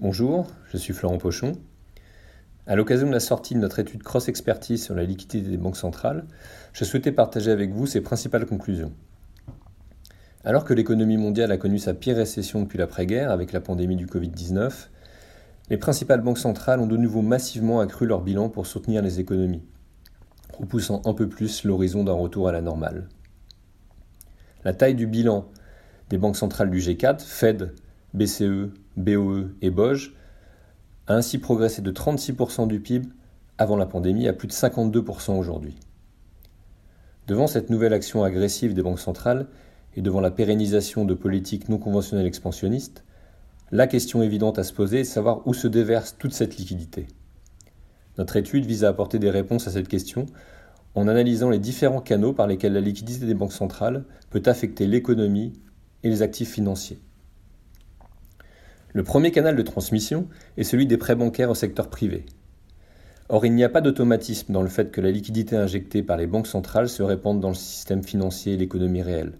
Bonjour, je suis Florent Pochon. À l'occasion de la sortie de notre étude cross-expertise sur la liquidité des banques centrales, je souhaitais partager avec vous ses principales conclusions. Alors que l'économie mondiale a connu sa pire récession depuis l'après-guerre avec la pandémie du Covid-19, les principales banques centrales ont de nouveau massivement accru leur bilan pour soutenir les économies, repoussant un peu plus l'horizon d'un retour à la normale. La taille du bilan des banques centrales du G4, Fed, BCE, BOE et BOJ, a ainsi progressé de 36% du PIB avant la pandémie à plus de 52% aujourd'hui. Devant cette nouvelle action agressive des banques centrales et devant la pérennisation de politiques non conventionnelles expansionnistes, la question évidente à se poser est de savoir où se déverse toute cette liquidité. Notre étude vise à apporter des réponses à cette question en analysant les différents canaux par lesquels la liquidité des banques centrales peut affecter l'économie et les actifs financiers. Le premier canal de transmission est celui des prêts bancaires au secteur privé. Or, il n'y a pas d'automatisme dans le fait que la liquidité injectée par les banques centrales se répande dans le système financier et l'économie réelle.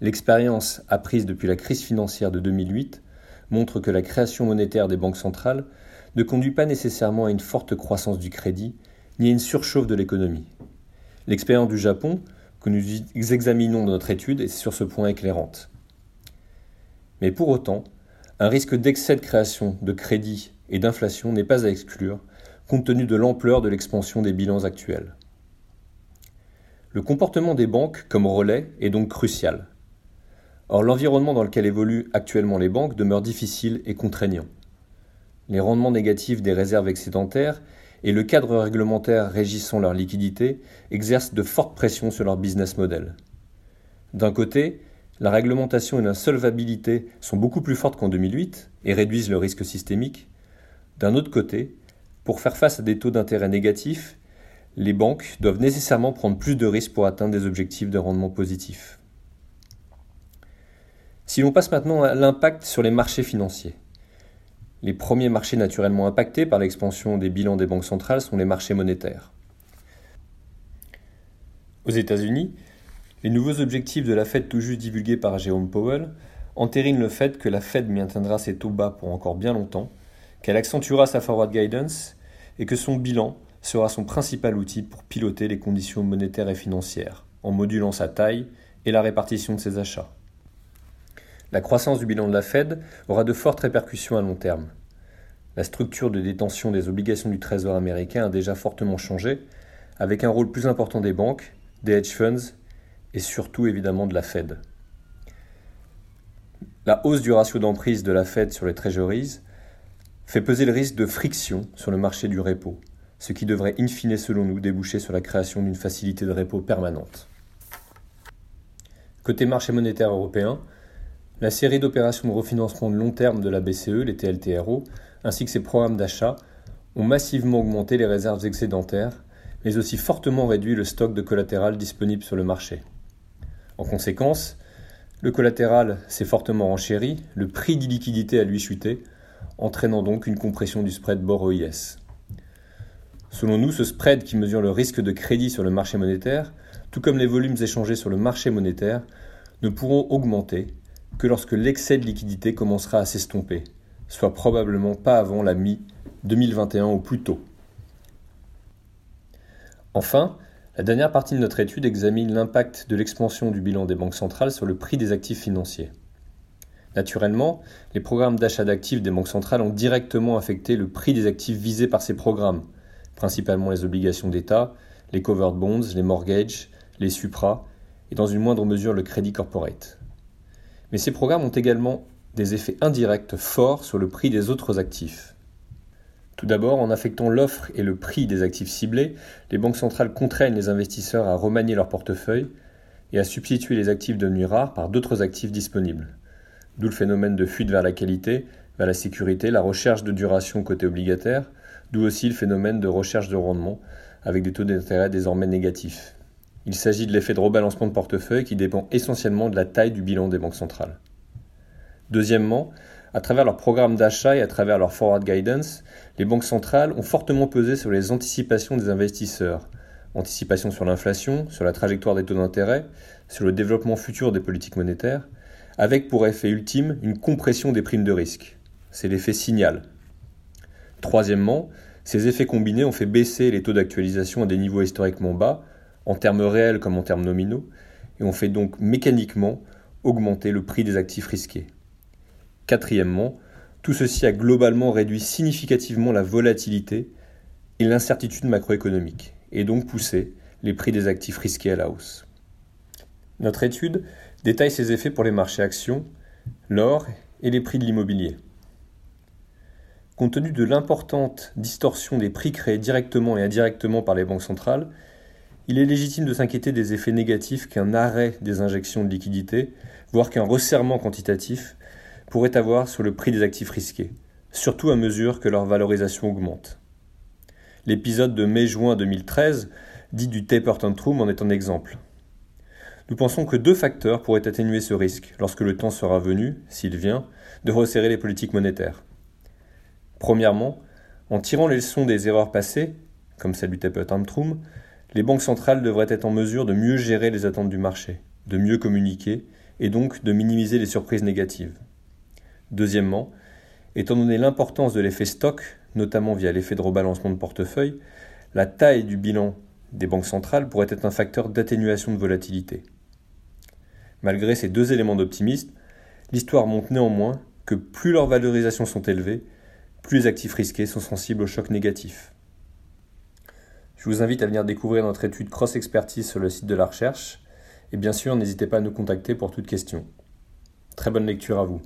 L'expérience apprise depuis la crise financière de 2008 montre que la création monétaire des banques centrales ne conduit pas nécessairement à une forte croissance du crédit ni à une surchauffe de l'économie. L'expérience du Japon, que nous examinons dans notre étude, est sur ce point éclairante. Mais pour autant, un risque d'excès de création de crédit et d'inflation n'est pas à exclure, compte tenu de l'ampleur de l'expansion des bilans actuels. Le comportement des banques comme relais est donc crucial. Or, l'environnement dans lequel évoluent actuellement les banques demeure difficile et contraignant. Les rendements négatifs des réserves excédentaires et le cadre réglementaire régissant leur liquidité exercent de fortes pressions sur leur business model. D'un côté, la réglementation et la solvabilité sont beaucoup plus fortes qu'en 2008 et réduisent le risque systémique. D'un autre côté, pour faire face à des taux d'intérêt négatifs, les banques doivent nécessairement prendre plus de risques pour atteindre des objectifs de rendement positifs. Si l'on passe maintenant à l'impact sur les marchés financiers. Les premiers marchés naturellement impactés par l'expansion des bilans des banques centrales sont les marchés monétaires. Aux États-Unis, les nouveaux objectifs de la Fed tout juste divulgués par Jérôme Powell entérinent le fait que la Fed maintiendra ses taux bas pour encore bien longtemps, qu'elle accentuera sa forward guidance et que son bilan sera son principal outil pour piloter les conditions monétaires et financières, en modulant sa taille et la répartition de ses achats. La croissance du bilan de la Fed aura de fortes répercussions à long terme. La structure de détention des obligations du Trésor américain a déjà fortement changé, avec un rôle plus important des banques, des hedge funds et surtout évidemment de la Fed. La hausse du ratio d'emprise de la Fed sur les treasuries fait peser le risque de friction sur le marché du repo, ce qui devrait in fine selon nous déboucher sur la création d'une facilité de repo permanente. Côté marché monétaire européen, la série d'opérations de refinancement de long terme de la BCE, les TLTRO, ainsi que ses programmes d'achat, ont massivement augmenté les réserves excédentaires, mais aussi fortement réduit le stock de collatéral disponible sur le marché. En conséquence, le collatéral s'est fortement renchéri, le prix d'illiquidité a lui chuté, entraînant donc une compression du spread bord-OIS. Selon nous, ce spread qui mesure le risque de crédit sur le marché monétaire, tout comme les volumes échangés sur le marché monétaire, ne pourront augmenter que lorsque l'excès de liquidité commencera à s'estomper, soit probablement pas avant la mi-2021 ou plus tôt. Enfin, la dernière partie de notre étude examine l'impact de l'expansion du bilan des banques centrales sur le prix des actifs financiers. Naturellement, les programmes d'achat d'actifs des banques centrales ont directement affecté le prix des actifs visés par ces programmes, principalement les obligations d'État, les covered bonds, les mortgages, les supra et dans une moindre mesure le crédit corporate. Mais ces programmes ont également des effets indirects forts sur le prix des autres actifs. Tout d'abord, en affectant l'offre et le prix des actifs ciblés, les banques centrales contraignent les investisseurs à remanier leur portefeuille et à substituer les actifs devenus rares par d'autres actifs disponibles. D'où le phénomène de fuite vers la qualité, vers la sécurité, la recherche de duration côté obligataire, d'où aussi le phénomène de recherche de rendement avec des taux d'intérêt désormais négatifs. Il s'agit de l'effet de rebalancement de portefeuille qui dépend essentiellement de la taille du bilan des banques centrales. Deuxièmement, à travers leur programme d'achat et à travers leur forward guidance, les banques centrales ont fortement pesé sur les anticipations des investisseurs. Anticipation sur l'inflation, sur la trajectoire des taux d'intérêt, sur le développement futur des politiques monétaires, avec pour effet ultime une compression des primes de risque. c'est l'effet signal. Troisièmement, ces effets combinés ont fait baisser les taux d'actualisation à des niveaux historiquement bas, en termes réels comme en termes nominaux, et ont fait donc mécaniquement augmenter le prix des actifs risqués. Quatrièmement, tout ceci a globalement réduit significativement la volatilité et l'incertitude macroéconomique, et donc poussé les prix des actifs risqués à la hausse. Notre étude détaille ces effets pour les marchés actions, l'or et les prix de l'immobilier. Compte tenu de l'importante distorsion des prix créés directement et indirectement par les banques centrales, il est légitime de s'inquiéter des effets négatifs qu'un arrêt des injections de liquidités, voire qu'un resserrement quantitatif, pourrait avoir sur le prix des actifs risqués, surtout à mesure que leur valorisation augmente. L'épisode de mai-juin 2013, dit du taper tantrum, en est un exemple. Nous pensons que deux facteurs pourraient atténuer ce risque lorsque le temps sera venu, s'il vient, de resserrer les politiques monétaires. Premièrement, en tirant les leçons des erreurs passées, comme celle du taper tantrum, les banques centrales devraient être en mesure de mieux gérer les attentes du marché, de mieux communiquer et donc de minimiser les surprises négatives. Deuxièmement, étant donné l'importance de l'effet stock, notamment via l'effet de rebalancement de portefeuille, la taille du bilan des banques centrales pourrait être un facteur d'atténuation de volatilité. Malgré ces deux éléments d'optimisme, l'histoire montre néanmoins que plus leurs valorisations sont élevées, plus les actifs risqués sont sensibles aux chocs négatifs. Je vous invite à venir découvrir notre étude cross-expertise sur le site de la recherche et bien sûr n'hésitez pas à nous contacter pour toute question. Très bonne lecture à vous.